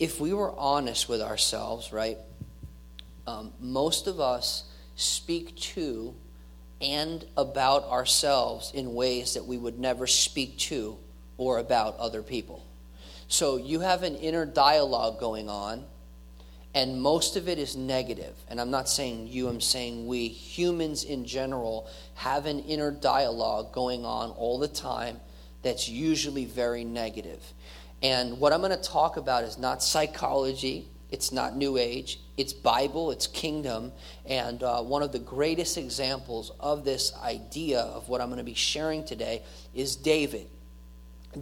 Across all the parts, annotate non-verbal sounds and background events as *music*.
if we were honest with ourselves, right, um, most of us speak to and about ourselves in ways that we would never speak to or about other people. So you have an inner dialogue going on, and most of it is negative. And I'm not saying you, I'm saying we. Humans in general have an inner dialogue going on all the time that's usually very negative. And what I'm going to talk about is not psychology, it's not New Age, it's Bible, it's kingdom. And uh, one of the greatest examples of this idea of what I'm going to be sharing today is David.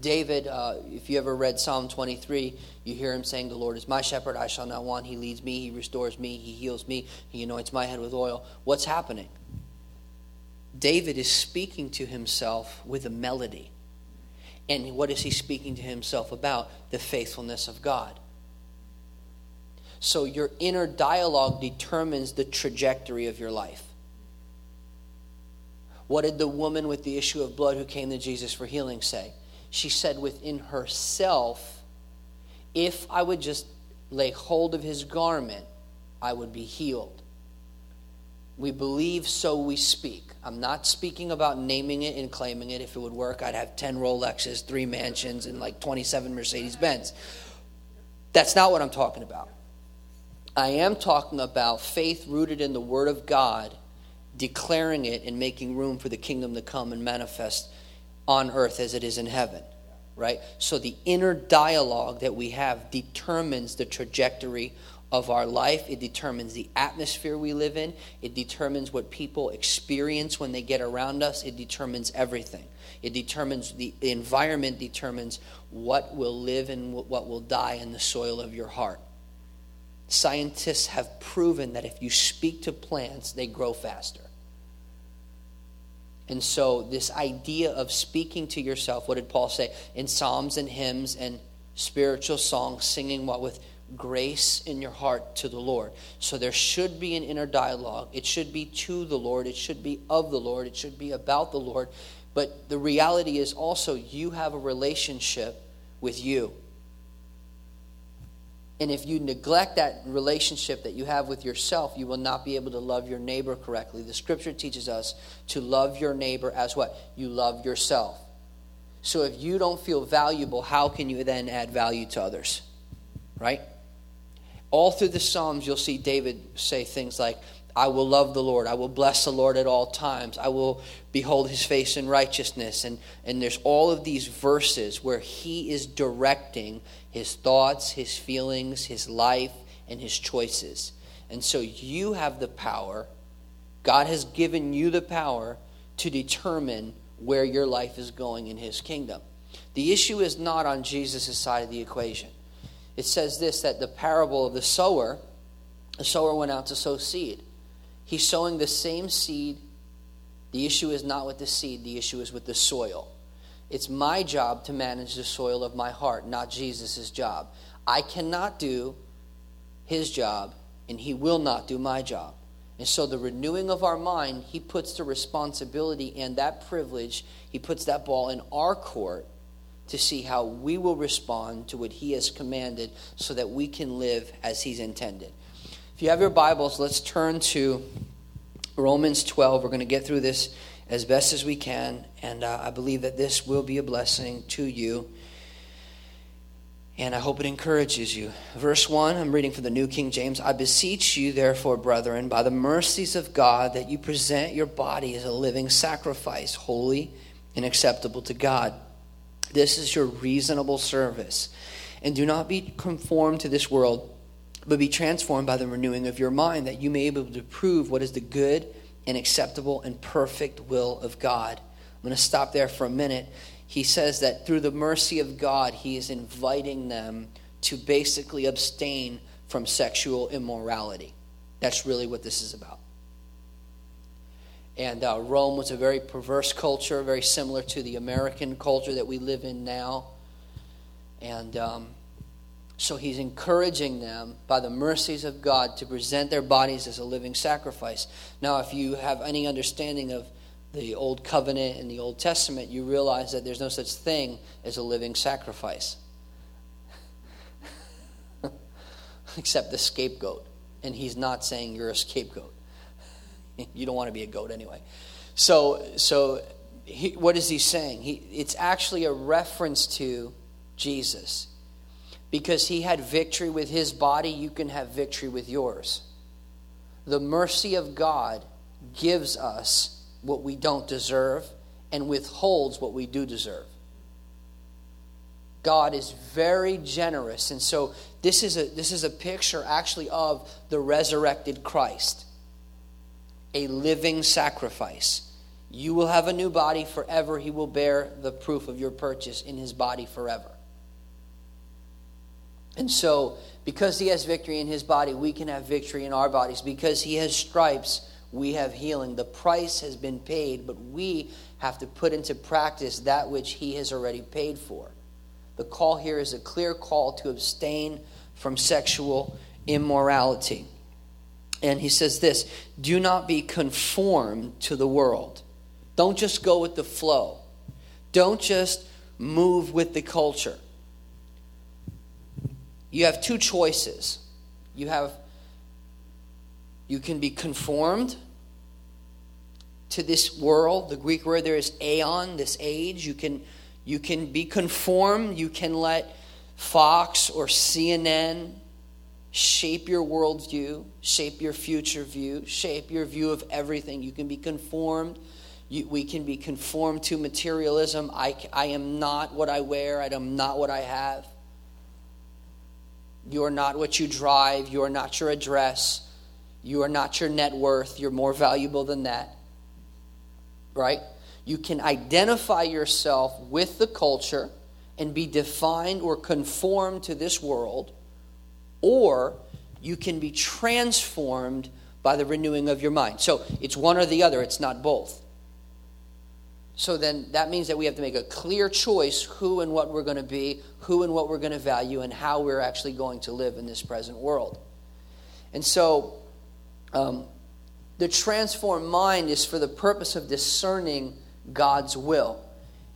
David, uh, if you ever read Psalm 23, you hear him saying, The Lord is my shepherd, I shall not want. He leads me, He restores me, He heals me, He anoints my head with oil. What's happening? David is speaking to himself with a melody. And what is he speaking to himself about? The faithfulness of God. So your inner dialogue determines the trajectory of your life. What did the woman with the issue of blood who came to Jesus for healing say? She said within herself, If I would just lay hold of his garment, I would be healed. We believe, so we speak. I'm not speaking about naming it and claiming it. If it would work, I'd have 10 Rolexes, three mansions, and like 27 Mercedes Benz. That's not what I'm talking about. I am talking about faith rooted in the Word of God, declaring it and making room for the kingdom to come and manifest on earth as it is in heaven. Right? So the inner dialogue that we have determines the trajectory of our life. It determines the atmosphere we live in. It determines what people experience when they get around us. It determines everything. It determines the, environment determines what will live and what will die in the soil of your heart. Scientists have proven that if you speak to plants, they grow faster. And so, this idea of speaking to yourself, what did Paul say? In psalms and hymns and spiritual songs, singing what? With grace in your heart to the Lord. So, there should be an inner dialogue. It should be to the Lord, it should be of the Lord, it should be about the Lord. But the reality is also, you have a relationship with you. And if you neglect that relationship that you have with yourself, you will not be able to love your neighbor correctly. The scripture teaches us to love your neighbor as what? You love yourself. So if you don't feel valuable, how can you then add value to others? Right? All through the Psalms, you'll see David say things like, I will love the Lord. I will bless the Lord at all times. I will behold his face in righteousness. And, and there's all of these verses where he is directing his thoughts, his feelings, his life, and his choices. And so you have the power, God has given you the power to determine where your life is going in his kingdom. The issue is not on Jesus' side of the equation. It says this that the parable of the sower, the sower went out to sow seed. He's sowing the same seed. The issue is not with the seed, the issue is with the soil. It's my job to manage the soil of my heart, not Jesus' job. I cannot do his job, and he will not do my job. And so, the renewing of our mind, he puts the responsibility and that privilege, he puts that ball in our court to see how we will respond to what he has commanded so that we can live as he's intended. If you have your Bibles, let's turn to Romans 12. We're going to get through this as best as we can. And uh, I believe that this will be a blessing to you. And I hope it encourages you. Verse 1, I'm reading from the New King James. I beseech you, therefore, brethren, by the mercies of God, that you present your body as a living sacrifice, holy and acceptable to God. This is your reasonable service. And do not be conformed to this world, but be transformed by the renewing of your mind, that you may be able to prove what is the good and acceptable and perfect will of God. I'm going to stop there for a minute. He says that through the mercy of God, he is inviting them to basically abstain from sexual immorality. That's really what this is about. And uh, Rome was a very perverse culture, very similar to the American culture that we live in now. And um, so he's encouraging them by the mercies of God to present their bodies as a living sacrifice. Now, if you have any understanding of the Old Covenant and the Old Testament, you realize that there's no such thing as a living sacrifice. *laughs* except the scapegoat. And he's not saying you're a scapegoat. *laughs* you don't want to be a goat anyway. So, so he, what is he saying? He, it's actually a reference to Jesus. Because he had victory with his body, you can have victory with yours. The mercy of God gives us what we don't deserve and withholds what we do deserve. God is very generous. And so this is a, this is a picture actually of the resurrected Christ, a living sacrifice. You will have a new body forever. He will bear the proof of your purchase in his body forever. And so, because he has victory in his body, we can have victory in our bodies. Because he has stripes, we have healing. The price has been paid, but we have to put into practice that which he has already paid for. The call here is a clear call to abstain from sexual immorality. And he says this do not be conformed to the world. Don't just go with the flow, don't just move with the culture. You have two choices. You have you can be conformed to this world. The Greek word there is aeon, this age. You can you can be conformed. You can let Fox or CNN shape your worldview, shape your future view, shape your view of everything. You can be conformed. You, we can be conformed to materialism. I, I am not what I wear, I am not what I have. You are not what you drive, you are not your address, you are not your net worth. You're more valuable than that. Right? You can identify yourself with the culture and be defined or conformed to this world, or you can be transformed by the renewing of your mind. So it's one or the other, it's not both. So then that means that we have to make a clear choice who and what we're going to be, who and what we're going to value, and how we're actually going to live in this present world. And so um, the transformed mind is for the purpose of discerning God's will.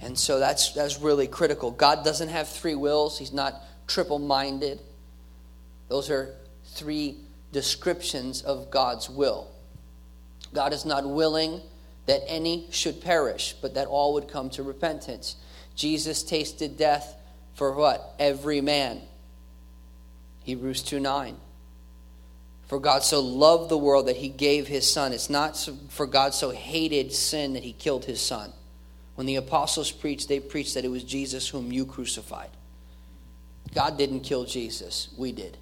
And so that's, that's really critical. God doesn't have three wills, He's not triple minded. Those are three descriptions of God's will. God is not willing that any should perish, but that all would come to repentance. Jesus tasted death for what? Every man. Hebrews 2 9. For God so loved the world that he gave his son. It's not for God so hated sin that he killed his son. When the apostles preached, they preached that it was Jesus whom you crucified. God didn't kill Jesus, we did.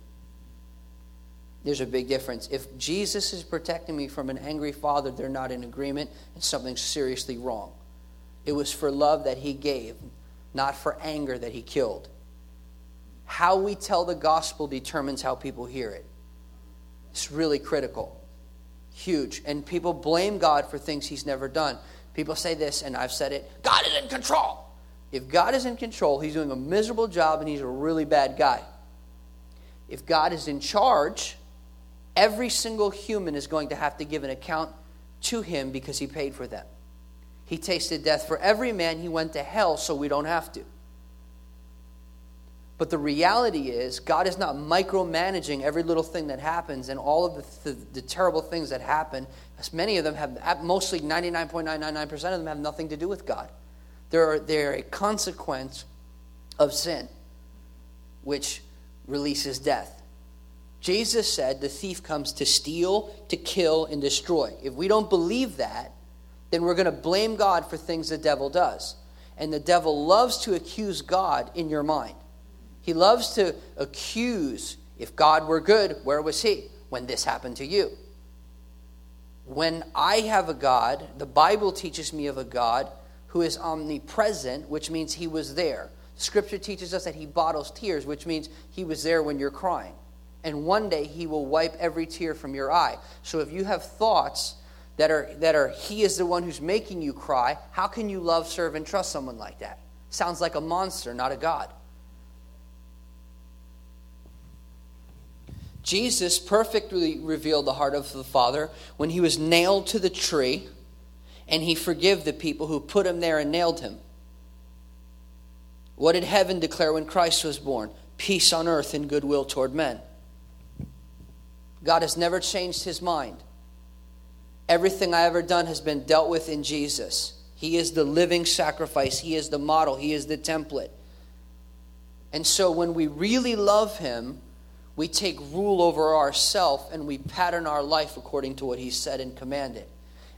There's a big difference. If Jesus is protecting me from an angry father, they're not in agreement, and something's seriously wrong. It was for love that he gave, not for anger that he killed. How we tell the gospel determines how people hear it. It's really critical. Huge. And people blame God for things he's never done. People say this, and I've said it God is in control. If God is in control, he's doing a miserable job and he's a really bad guy. If God is in charge, every single human is going to have to give an account to him because he paid for them. He tasted death for every man, he went to hell so we don't have to. But the reality is, God is not micromanaging every little thing that happens and all of the, the, the terrible things that happen. As many of them have, mostly 99.999% of them have nothing to do with God. They're, they're a consequence of sin, which releases death. Jesus said the thief comes to steal, to kill, and destroy. If we don't believe that, then we're going to blame God for things the devil does. And the devil loves to accuse God in your mind. He loves to accuse if God were good, where was he when this happened to you? When I have a God, the Bible teaches me of a God who is omnipresent, which means he was there. Scripture teaches us that he bottles tears, which means he was there when you're crying. And one day he will wipe every tear from your eye. So if you have thoughts that are that are he is the one who's making you cry, how can you love, serve, and trust someone like that? Sounds like a monster, not a God. Jesus perfectly revealed the heart of the Father when he was nailed to the tree and he forgave the people who put him there and nailed him. What did heaven declare when Christ was born? Peace on earth and goodwill toward men. God has never changed his mind. Everything I ever done has been dealt with in Jesus. He is the living sacrifice, He is the model, He is the template. And so when we really love Him, we take rule over ourself and we pattern our life according to what He said and commanded.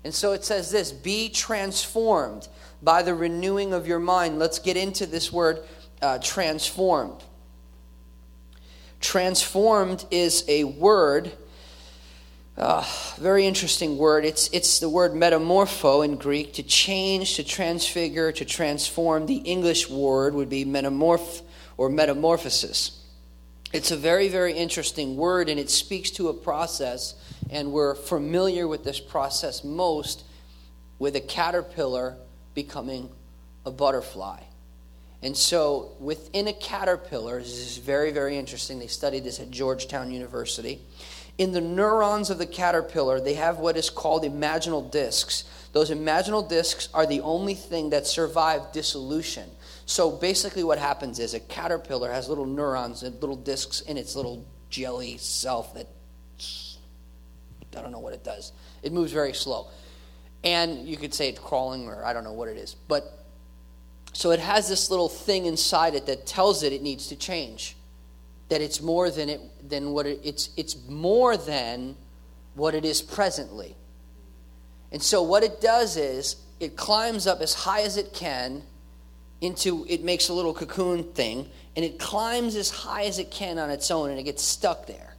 And so it says this be transformed by the renewing of your mind. Let's get into this word uh, transformed. Transformed is a word, uh, very interesting word. It's, it's the word metamorpho in Greek, to change, to transfigure, to transform. The English word would be metamorph or metamorphosis. It's a very, very interesting word, and it speaks to a process, and we're familiar with this process most with a caterpillar becoming a butterfly. And so, within a caterpillar, this is very, very interesting. They studied this at Georgetown University. In the neurons of the caterpillar, they have what is called imaginal discs. Those imaginal discs are the only thing that survive dissolution. So basically, what happens is a caterpillar has little neurons and little discs in its little jelly self that I don't know what it does. It moves very slow. And you could say it's crawling, or I don't know what it is. But so it has this little thing inside it that tells it it needs to change. That it's more than it than what it, it's it's more than what it is presently. And so what it does is it climbs up as high as it can into it makes a little cocoon thing and it climbs as high as it can on its own and it gets stuck there.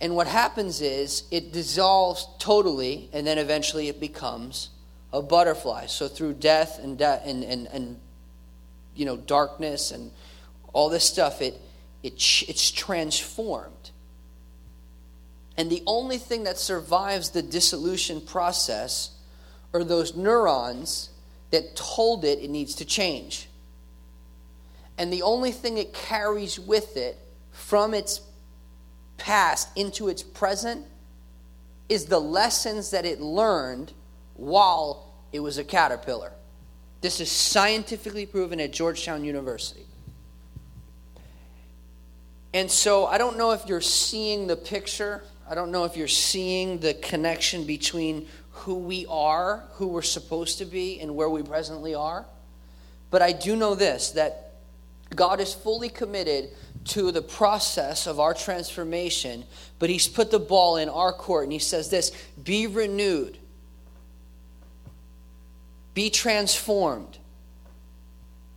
And what happens is it dissolves totally and then eventually it becomes a butterfly. So through death and de- and, and, and you know darkness and all this stuff, it, it it's transformed. And the only thing that survives the dissolution process are those neurons that told it it needs to change. And the only thing it carries with it from its past into its present is the lessons that it learned while it was a caterpillar. This is scientifically proven at Georgetown University. And so I don't know if you're seeing the picture. I don't know if you're seeing the connection between who we are, who we're supposed to be, and where we presently are. But I do know this that God is fully committed to the process of our transformation, but He's put the ball in our court, and He says this be renewed be transformed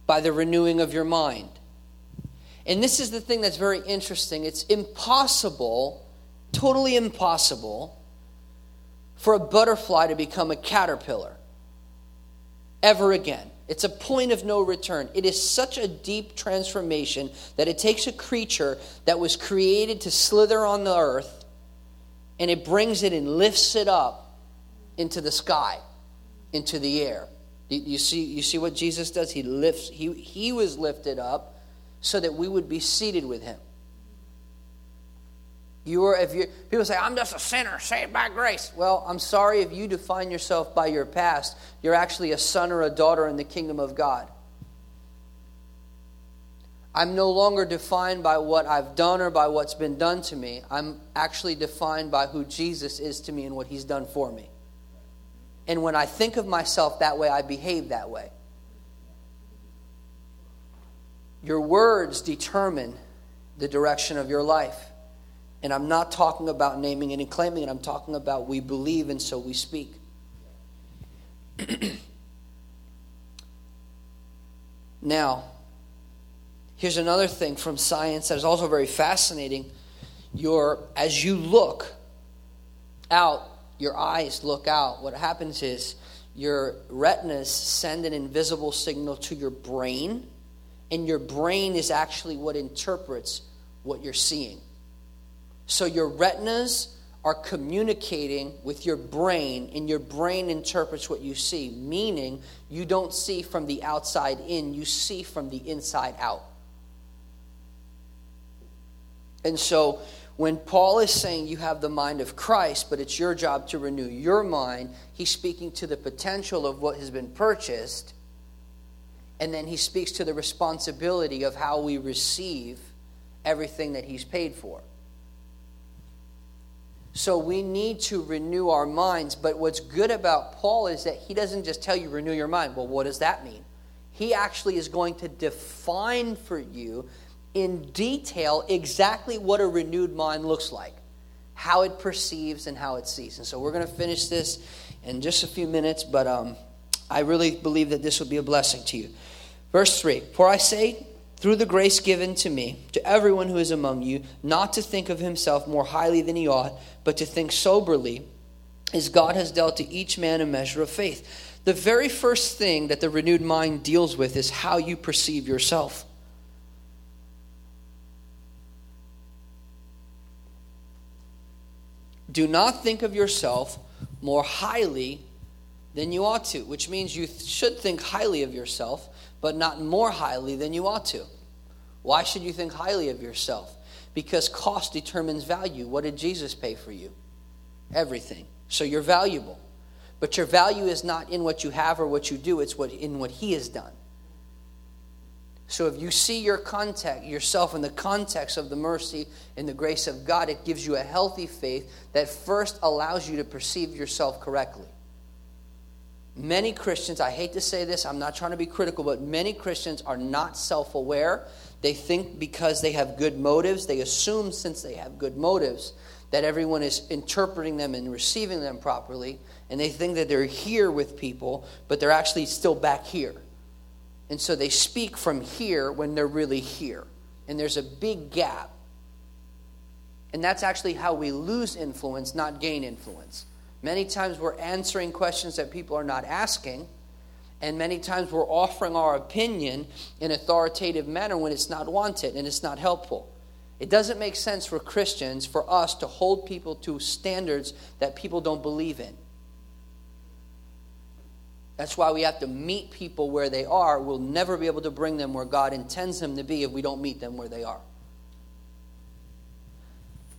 by the renewing of your mind. And this is the thing that's very interesting. It's impossible, totally impossible, for a butterfly to become a caterpillar ever again. It's a point of no return. It is such a deep transformation that it takes a creature that was created to slither on the earth and it brings it and lifts it up into the sky into the air. You see, you see what Jesus does? He lifts, he, he was lifted up so that we would be seated with him. You are, if you people say, I'm just a sinner, saved by grace. Well, I'm sorry if you define yourself by your past. You're actually a son or a daughter in the kingdom of God. I'm no longer defined by what I've done or by what's been done to me. I'm actually defined by who Jesus is to me and what he's done for me. And when I think of myself that way, I behave that way. Your words determine the direction of your life. And I'm not talking about naming it and claiming it, I'm talking about we believe and so we speak. *clears throat* now, here's another thing from science that is also very fascinating. Your as you look out your eyes look out, what happens is your retinas send an invisible signal to your brain, and your brain is actually what interprets what you're seeing. So your retinas are communicating with your brain, and your brain interprets what you see, meaning you don't see from the outside in, you see from the inside out. And so when Paul is saying you have the mind of Christ, but it's your job to renew your mind, he's speaking to the potential of what has been purchased. And then he speaks to the responsibility of how we receive everything that he's paid for. So we need to renew our minds. But what's good about Paul is that he doesn't just tell you, renew your mind. Well, what does that mean? He actually is going to define for you in detail exactly what a renewed mind looks like, how it perceives and how it sees. And so we're going to finish this in just a few minutes, but um, I really believe that this will be a blessing to you. Verse 3 For I say, through the grace given to me, to everyone who is among you, not to think of himself more highly than he ought, but to think soberly, as God has dealt to each man a measure of faith. The very first thing that the renewed mind deals with is how you perceive yourself. Do not think of yourself more highly than you ought to, which means you should think highly of yourself, but not more highly than you ought to. Why should you think highly of yourself? Because cost determines value. What did Jesus pay for you? Everything. So you're valuable. But your value is not in what you have or what you do, it's what, in what He has done. So if you see your context, yourself in the context of the mercy and the grace of God, it gives you a healthy faith that first allows you to perceive yourself correctly. Many Christians, I hate to say this, I'm not trying to be critical, but many Christians are not self aware. They think because they have good motives, they assume since they have good motives that everyone is interpreting them and receiving them properly, and they think that they're here with people, but they're actually still back here. And so they speak from here when they're really here. And there's a big gap. And that's actually how we lose influence, not gain influence. Many times we're answering questions that people are not asking. And many times we're offering our opinion in authoritative manner when it's not wanted and it's not helpful. It doesn't make sense for Christians for us to hold people to standards that people don't believe in. That's why we have to meet people where they are. We'll never be able to bring them where God intends them to be if we don't meet them where they are.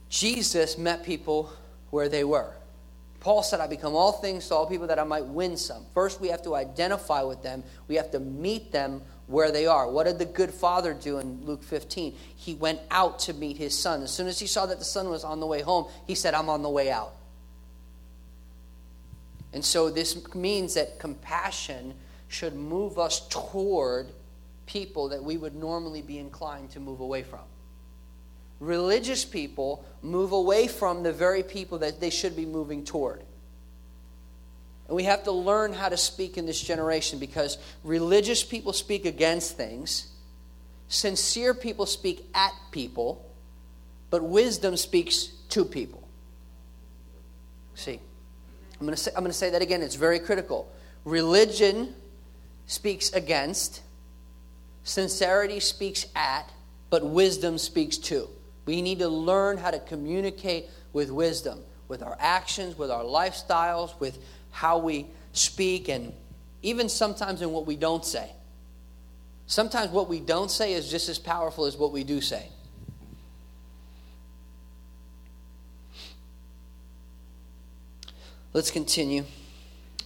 Jesus met people where they were. Paul said, I become all things to all people that I might win some. First, we have to identify with them, we have to meet them where they are. What did the good father do in Luke 15? He went out to meet his son. As soon as he saw that the son was on the way home, he said, I'm on the way out. And so this means that compassion should move us toward people that we would normally be inclined to move away from. Religious people move away from the very people that they should be moving toward. And we have to learn how to speak in this generation because religious people speak against things, sincere people speak at people, but wisdom speaks to people. See? I'm going, to say, I'm going to say that again, it's very critical. Religion speaks against, sincerity speaks at, but wisdom speaks to. We need to learn how to communicate with wisdom, with our actions, with our lifestyles, with how we speak, and even sometimes in what we don't say. Sometimes what we don't say is just as powerful as what we do say. Let's continue.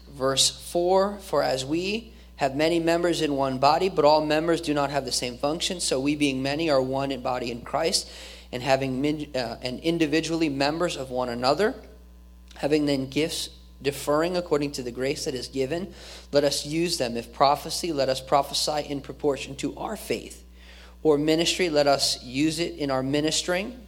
Verse 4 For as we have many members in one body, but all members do not have the same function, so we, being many, are one in body in Christ, and having uh, and individually members of one another, having then gifts deferring according to the grace that is given, let us use them. If prophecy, let us prophesy in proportion to our faith. Or ministry, let us use it in our ministering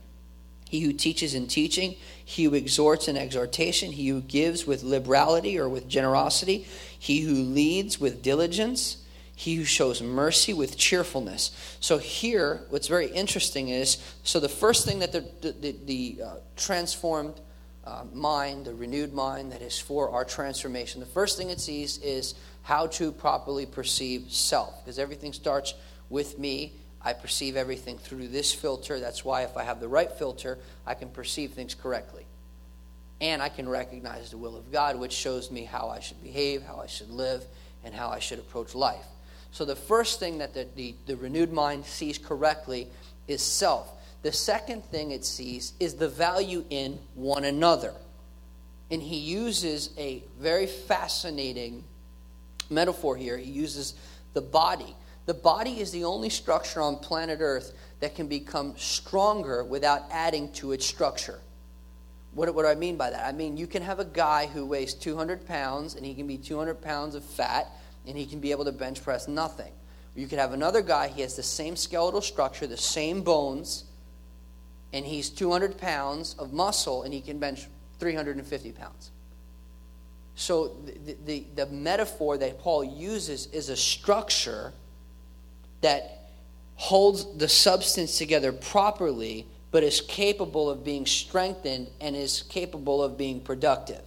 he who teaches in teaching, he who exhorts in exhortation, he who gives with liberality or with generosity, he who leads with diligence, he who shows mercy with cheerfulness. So here, what's very interesting is so the first thing that the, the, the uh, transformed uh, mind, the renewed mind that is for our transformation, the first thing it sees is how to properly perceive self, because everything starts with me I perceive everything through this filter. That's why, if I have the right filter, I can perceive things correctly. And I can recognize the will of God, which shows me how I should behave, how I should live, and how I should approach life. So, the first thing that the, the, the renewed mind sees correctly is self. The second thing it sees is the value in one another. And he uses a very fascinating metaphor here. He uses the body. The body is the only structure on planet Earth that can become stronger without adding to its structure. What, what do I mean by that? I mean, you can have a guy who weighs 200 pounds and he can be 200 pounds of fat and he can be able to bench press nothing. You could have another guy, he has the same skeletal structure, the same bones, and he's 200 pounds of muscle and he can bench 350 pounds. So the, the, the, metaphor that Paul uses is a structure that holds the substance together properly, but is capable of being strengthened and is capable of being productive.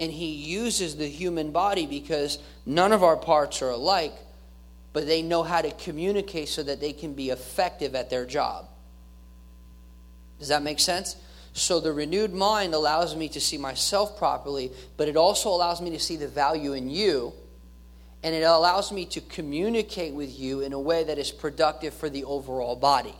And he uses the human body because none of our parts are alike, but they know how to communicate so that they can be effective at their job. Does that make sense? So the renewed mind allows me to see myself properly, but it also allows me to see the value in you. And it allows me to communicate with you in a way that is productive for the overall body.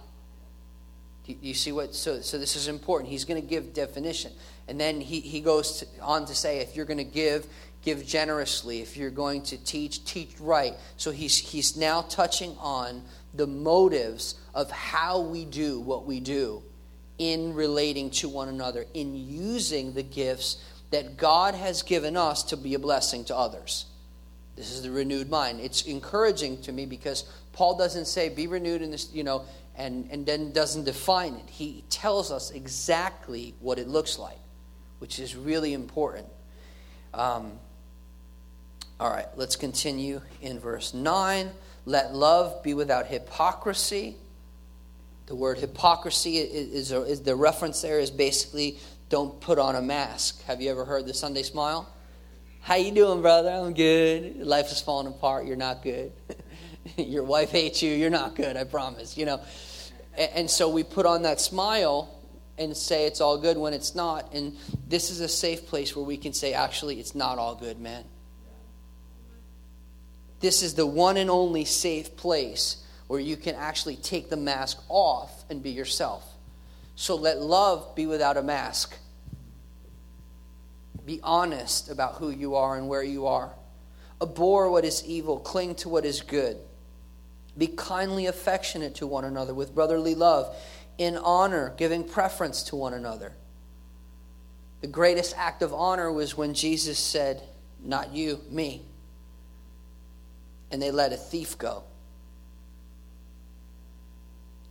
Do you see what? So, so this is important. He's going to give definition. And then he, he goes to, on to say if you're going to give, give generously. If you're going to teach, teach right. So he's, he's now touching on the motives of how we do what we do in relating to one another, in using the gifts that God has given us to be a blessing to others. This is the renewed mind. It's encouraging to me because Paul doesn't say be renewed in this, you know, and, and then doesn't define it. He tells us exactly what it looks like, which is really important. Um, all right, let's continue in verse 9. Let love be without hypocrisy. The word hypocrisy is, is, is, the reference there is basically don't put on a mask. Have you ever heard the Sunday smile? How you doing, brother? I'm good. Life is falling apart. You're not good. *laughs* Your wife hates you. You're not good. I promise. You know, and, and so we put on that smile and say it's all good when it's not. And this is a safe place where we can say, actually, it's not all good, man. This is the one and only safe place where you can actually take the mask off and be yourself. So let love be without a mask. Be honest about who you are and where you are. Abhor what is evil, cling to what is good. Be kindly affectionate to one another with brotherly love, in honor, giving preference to one another. The greatest act of honor was when Jesus said, Not you, me. And they let a thief go.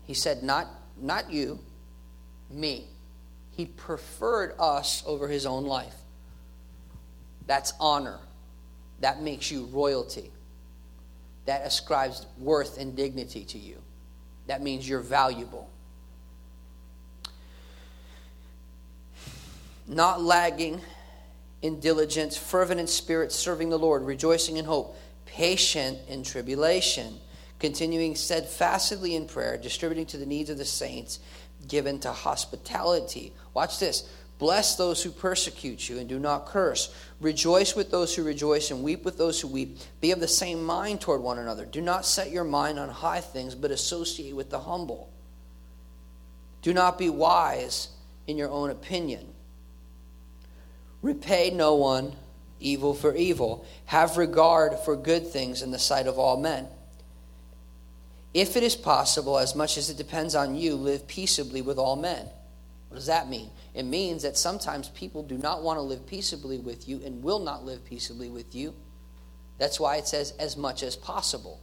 He said, Not, not you, me. He preferred us over his own life. That's honor. That makes you royalty. That ascribes worth and dignity to you. That means you're valuable. Not lagging in diligence, fervent in spirit, serving the Lord, rejoicing in hope, patient in tribulation continuing steadfastly in prayer, distributing to the needs of the saints, given to hospitality. Watch this. Bless those who persecute you and do not curse. Rejoice with those who rejoice and weep with those who weep. Be of the same mind toward one another. Do not set your mind on high things, but associate with the humble. Do not be wise in your own opinion. Repay no one evil for evil. Have regard for good things in the sight of all men. If it is possible, as much as it depends on you, live peaceably with all men. What does that mean? It means that sometimes people do not want to live peaceably with you and will not live peaceably with you. That's why it says as much as possible.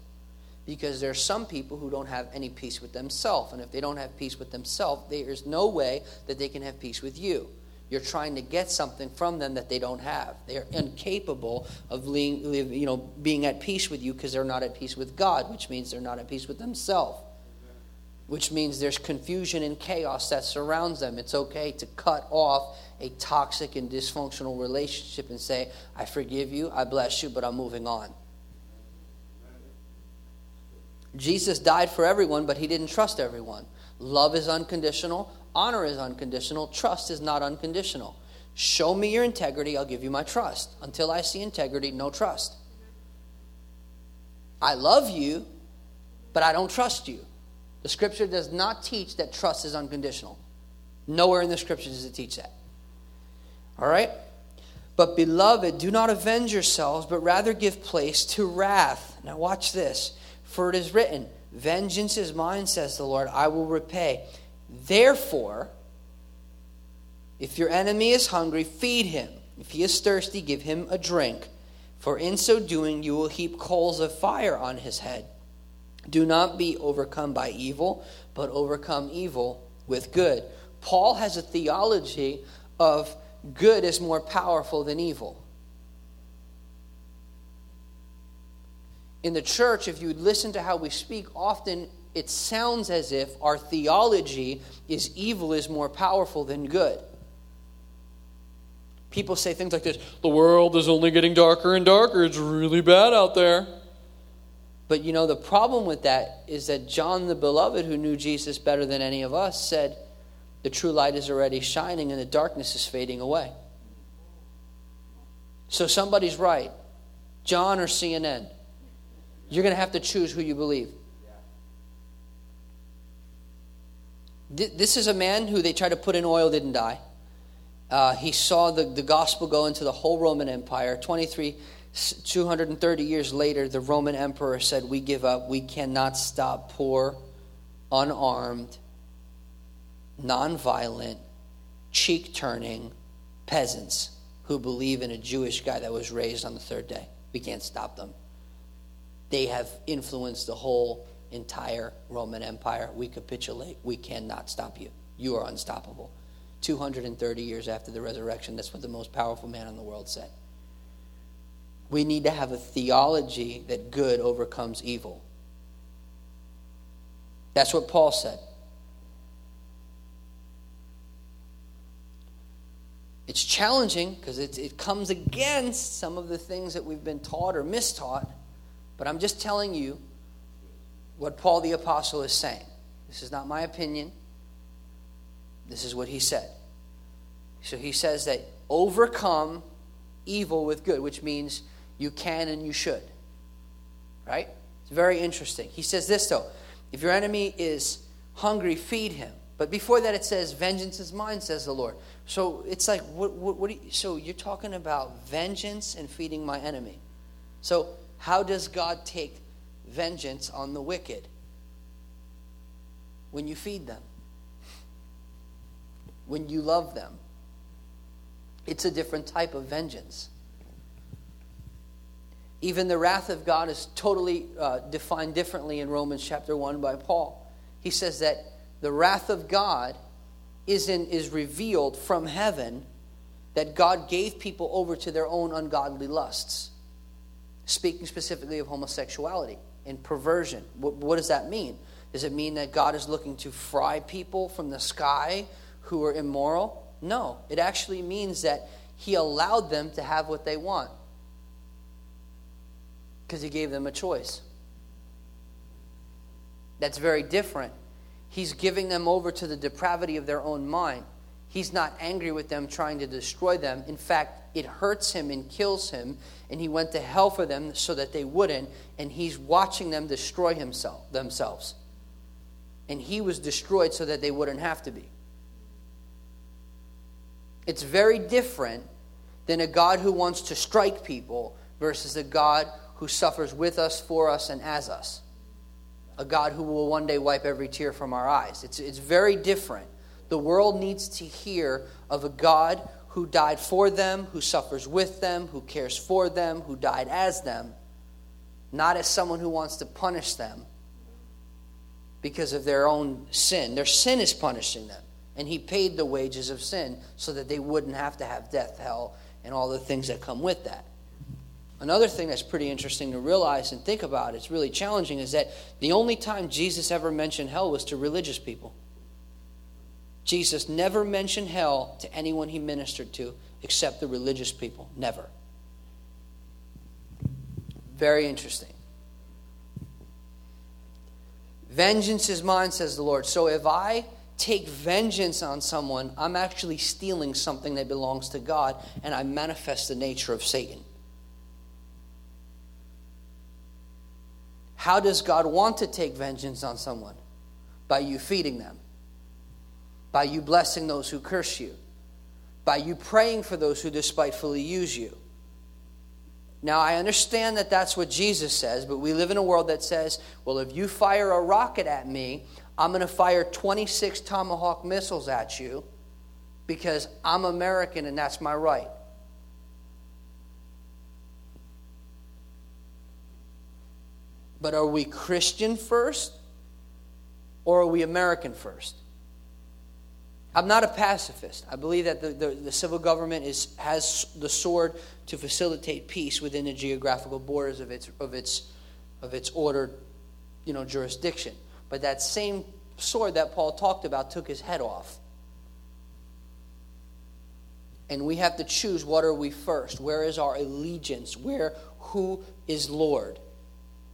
Because there are some people who don't have any peace with themselves. And if they don't have peace with themselves, there's no way that they can have peace with you. You're trying to get something from them that they don't have. They're incapable of you know, being at peace with you because they're not at peace with God, which means they're not at peace with themselves. Which means there's confusion and chaos that surrounds them. It's okay to cut off a toxic and dysfunctional relationship and say, I forgive you, I bless you, but I'm moving on. Jesus died for everyone, but he didn't trust everyone. Love is unconditional. Honor is unconditional. Trust is not unconditional. Show me your integrity, I'll give you my trust. Until I see integrity, no trust. I love you, but I don't trust you. The scripture does not teach that trust is unconditional. Nowhere in the scripture does it teach that. All right? But, beloved, do not avenge yourselves, but rather give place to wrath. Now, watch this. For it is written, Vengeance is mine, says the Lord, I will repay. Therefore, If your enemy is hungry, feed him. If he is thirsty, give him a drink. For in so doing, you will heap coals of fire on his head. Do not be overcome by evil, but overcome evil with good. Paul has a theology of good is more powerful than evil. In the church, if you listen to how we speak, often it sounds as if our theology is evil is more powerful than good. People say things like this the world is only getting darker and darker. It's really bad out there. But you know, the problem with that is that John the Beloved, who knew Jesus better than any of us, said, The true light is already shining and the darkness is fading away. So somebody's right. John or CNN. You're going to have to choose who you believe. This is a man who they tried to put in oil, didn't die. Uh, he saw the, the gospel go into the whole Roman Empire. 23, 230 years later, the Roman emperor said, We give up. We cannot stop poor, unarmed, nonviolent, cheek turning peasants who believe in a Jewish guy that was raised on the third day. We can't stop them. They have influenced the whole entire Roman Empire. We capitulate. We cannot stop you. You are unstoppable. 230 years after the resurrection. That's what the most powerful man in the world said. We need to have a theology that good overcomes evil. That's what Paul said. It's challenging because it, it comes against some of the things that we've been taught or mistaught, but I'm just telling you what Paul the Apostle is saying. This is not my opinion. This is what he said. So he says that overcome evil with good, which means you can and you should. Right? It's very interesting. He says this, though if your enemy is hungry, feed him. But before that, it says, Vengeance is mine, says the Lord. So it's like, what, what, what you, so you're talking about vengeance and feeding my enemy. So, how does God take vengeance on the wicked? When you feed them when you love them. It's a different type of vengeance. Even the wrath of God is totally uh, defined differently in Romans chapter 1 by Paul. He says that the wrath of God is, in, is revealed from heaven that God gave people over to their own ungodly lusts. Speaking specifically of homosexuality and perversion. What, what does that mean? Does it mean that God is looking to fry people from the sky who are immoral? No, it actually means that he allowed them to have what they want because he gave them a choice. That's very different. He's giving them over to the depravity of their own mind. He's not angry with them trying to destroy them. In fact, it hurts him and kills him, and he went to hell for them so that they wouldn't, and he's watching them destroy himself, themselves. And he was destroyed so that they wouldn't have to be. It's very different than a God who wants to strike people versus a God who suffers with us, for us, and as us. A God who will one day wipe every tear from our eyes. It's, it's very different. The world needs to hear of a God who died for them, who suffers with them, who cares for them, who died as them, not as someone who wants to punish them because of their own sin. Their sin is punishing them. And he paid the wages of sin so that they wouldn't have to have death, hell, and all the things that come with that. Another thing that's pretty interesting to realize and think about, it's really challenging, is that the only time Jesus ever mentioned hell was to religious people. Jesus never mentioned hell to anyone he ministered to except the religious people. Never. Very interesting. Vengeance is mine, says the Lord. So if I take vengeance on someone, I'm actually stealing something that belongs to God and I manifest the nature of Satan. How does God want to take vengeance on someone? By you feeding them, by you blessing those who curse you, by you praying for those who despitefully use you. Now, I understand that that's what Jesus says, but we live in a world that says, well, if you fire a rocket at me, I'm going to fire 26 Tomahawk missiles at you, because I'm American and that's my right. But are we Christian first or are we American first? I'm not a pacifist. I believe that the, the, the, civil government is, has the sword to facilitate peace within the geographical borders of its, of its, of its ordered you know, jurisdiction. But that same sword that Paul talked about took his head off. And we have to choose what are we first? Where is our allegiance? Where who is Lord?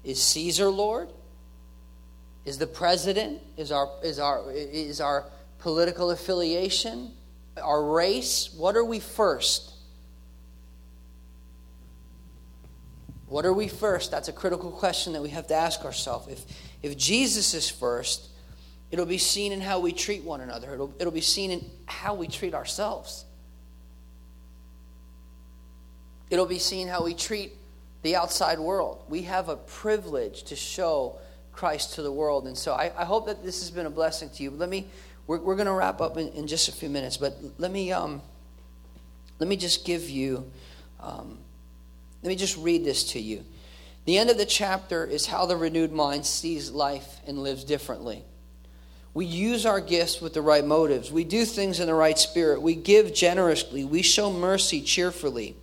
Is Caesar Lord? Is the president? Is our, is our, is our political affiliation? Our race? What are we first? What are we first? That's a critical question that we have to ask ourselves. If, if Jesus is first, it'll be seen in how we treat one another, it'll, it'll be seen in how we treat ourselves. It'll be seen how we treat the outside world. We have a privilege to show Christ to the world. And so I, I hope that this has been a blessing to you. Let me, we're, we're going to wrap up in, in, just a few minutes, but let me, um, let me just give you, um, let me just read this to you. The end of the chapter is how the renewed mind sees life and lives differently. We use our gifts with the right motives. We do things in the right spirit. We give generously. We show mercy cheerfully.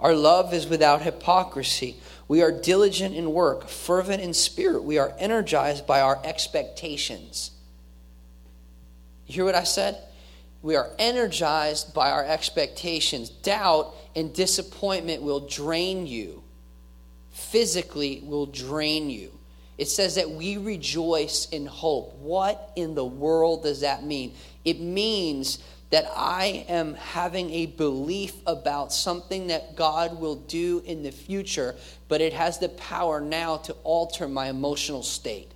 Our love is without hypocrisy. We are diligent in work, fervent in spirit. We are energized by our expectations. You hear what I said? We are energized by our expectations. Doubt and disappointment will drain you, physically, will drain you. It says that we rejoice in hope. What in the world does that mean? It means that I am having a belief about something that God will do in the future, but it has the power now to alter my emotional state.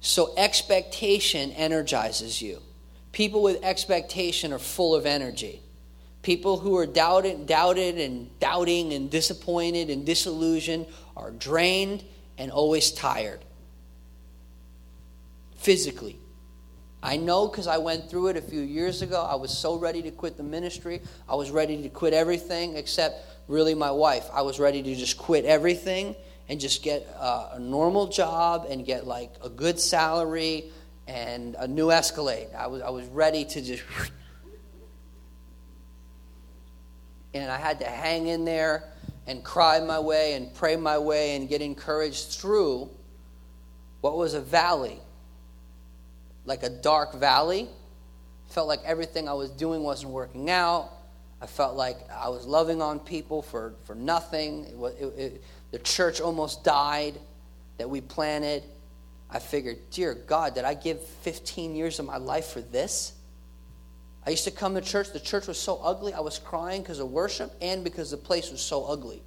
So, expectation energizes you. People with expectation are full of energy. People who are doubted, doubted and doubting and disappointed and disillusioned are drained and always tired physically. I know because I went through it a few years ago. I was so ready to quit the ministry. I was ready to quit everything except really my wife. I was ready to just quit everything and just get a, a normal job and get like a good salary and a new Escalade. I was, I was ready to just. And I had to hang in there and cry my way and pray my way and get encouraged through what was a valley like a dark valley. Felt like everything I was doing wasn't working out. I felt like I was loving on people for, for nothing. It it, it, the church almost died that we planted. I figured, dear God, did I give 15 years of my life for this? I used to come to church. The church was so ugly. I was crying because of worship and because the place was so ugly.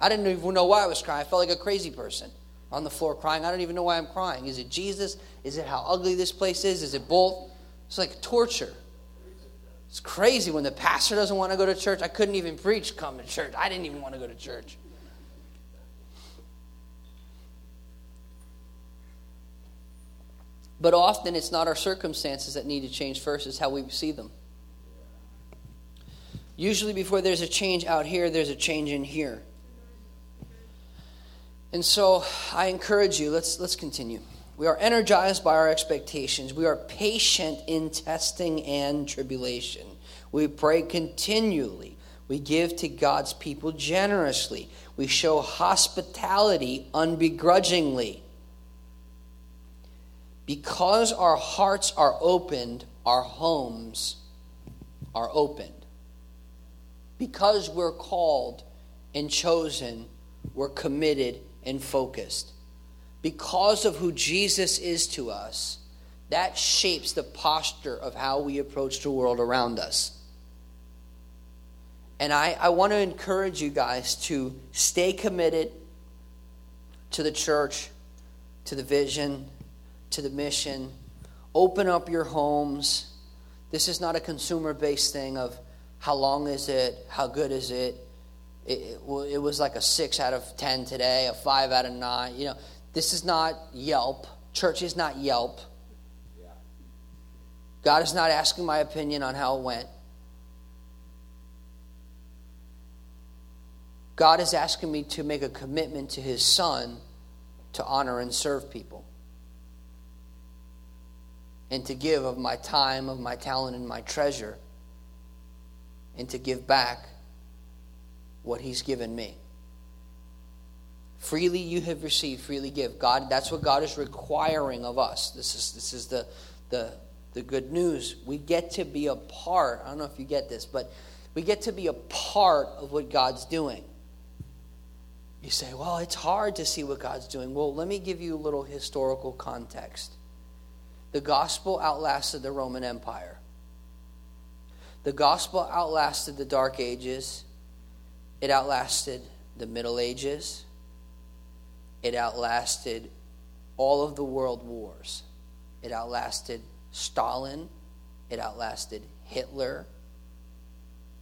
I didn't even know why I was crying. I felt like a crazy person on the floor crying. I don't even know why I'm crying. Is it Jesus? Is it how ugly this place is? Is it both? It's like torture. It's crazy when the pastor doesn't want to go to church. I couldn't even preach, come to church. I didn't even want to go to church. But often it's not our circumstances that need to change first, it's how we see them. Usually, before there's a change out here, there's a change in here. And so I encourage you, let's, let's continue. We are energized by our expectations. We are patient in testing and tribulation. We pray continually. We give to God's people generously. We show hospitality unbegrudgingly. Because our hearts are opened, our homes are opened. Because we're called and chosen, we're committed and focused. Because of who Jesus is to us, that shapes the posture of how we approach the world around us. And I, I want to encourage you guys to stay committed to the church, to the vision, to the mission. Open up your homes. This is not a consumer based thing of how long is it, how good is it, it, it was like a six out of 10 today, a five out of nine. You know, this is not Yelp. Church is not Yelp. God is not asking my opinion on how it went. God is asking me to make a commitment to His Son to honor and serve people. And to give of my time, of my talent, and my treasure. And to give back what He's given me. Freely you have received, freely give. God, that's what God is requiring of us. This is, this is the, the, the good news. We get to be a part. I don't know if you get this, but we get to be a part of what God's doing. You say, well, it's hard to see what God's doing. Well, let me give you a little historical context. The gospel outlasted the Roman Empire. The gospel outlasted the Dark Ages. It outlasted the Middle Ages. It outlasted all of the world wars. It outlasted Stalin. It outlasted Hitler.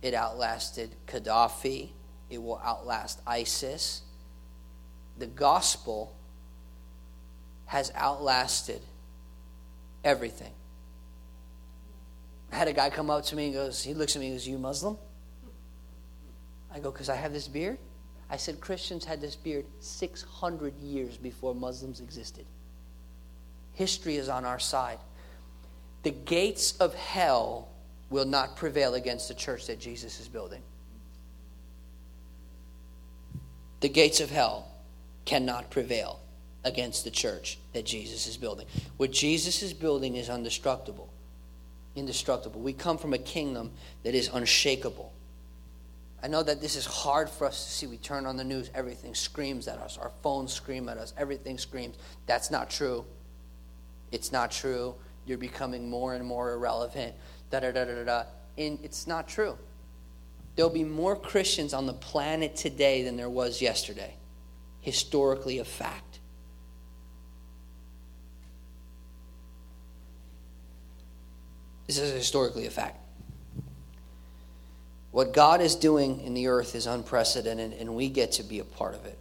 It outlasted Gaddafi. It will outlast ISIS. The gospel has outlasted everything. I had a guy come up to me and goes, he looks at me and goes, You Muslim? I go, Because I have this beard? I said Christians had this beard 600 years before Muslims existed. History is on our side. The gates of hell will not prevail against the church that Jesus is building. The gates of hell cannot prevail against the church that Jesus is building. What Jesus is building is indestructible. Indestructible. We come from a kingdom that is unshakable. I know that this is hard for us to see. We turn on the news, everything screams at us. Our phones scream at us, everything screams. That's not true. It's not true. You're becoming more and more irrelevant. Da da da da da. And it's not true. There'll be more Christians on the planet today than there was yesterday. Historically, a fact. This is historically a fact. What God is doing in the earth is unprecedented, and we get to be a part of it.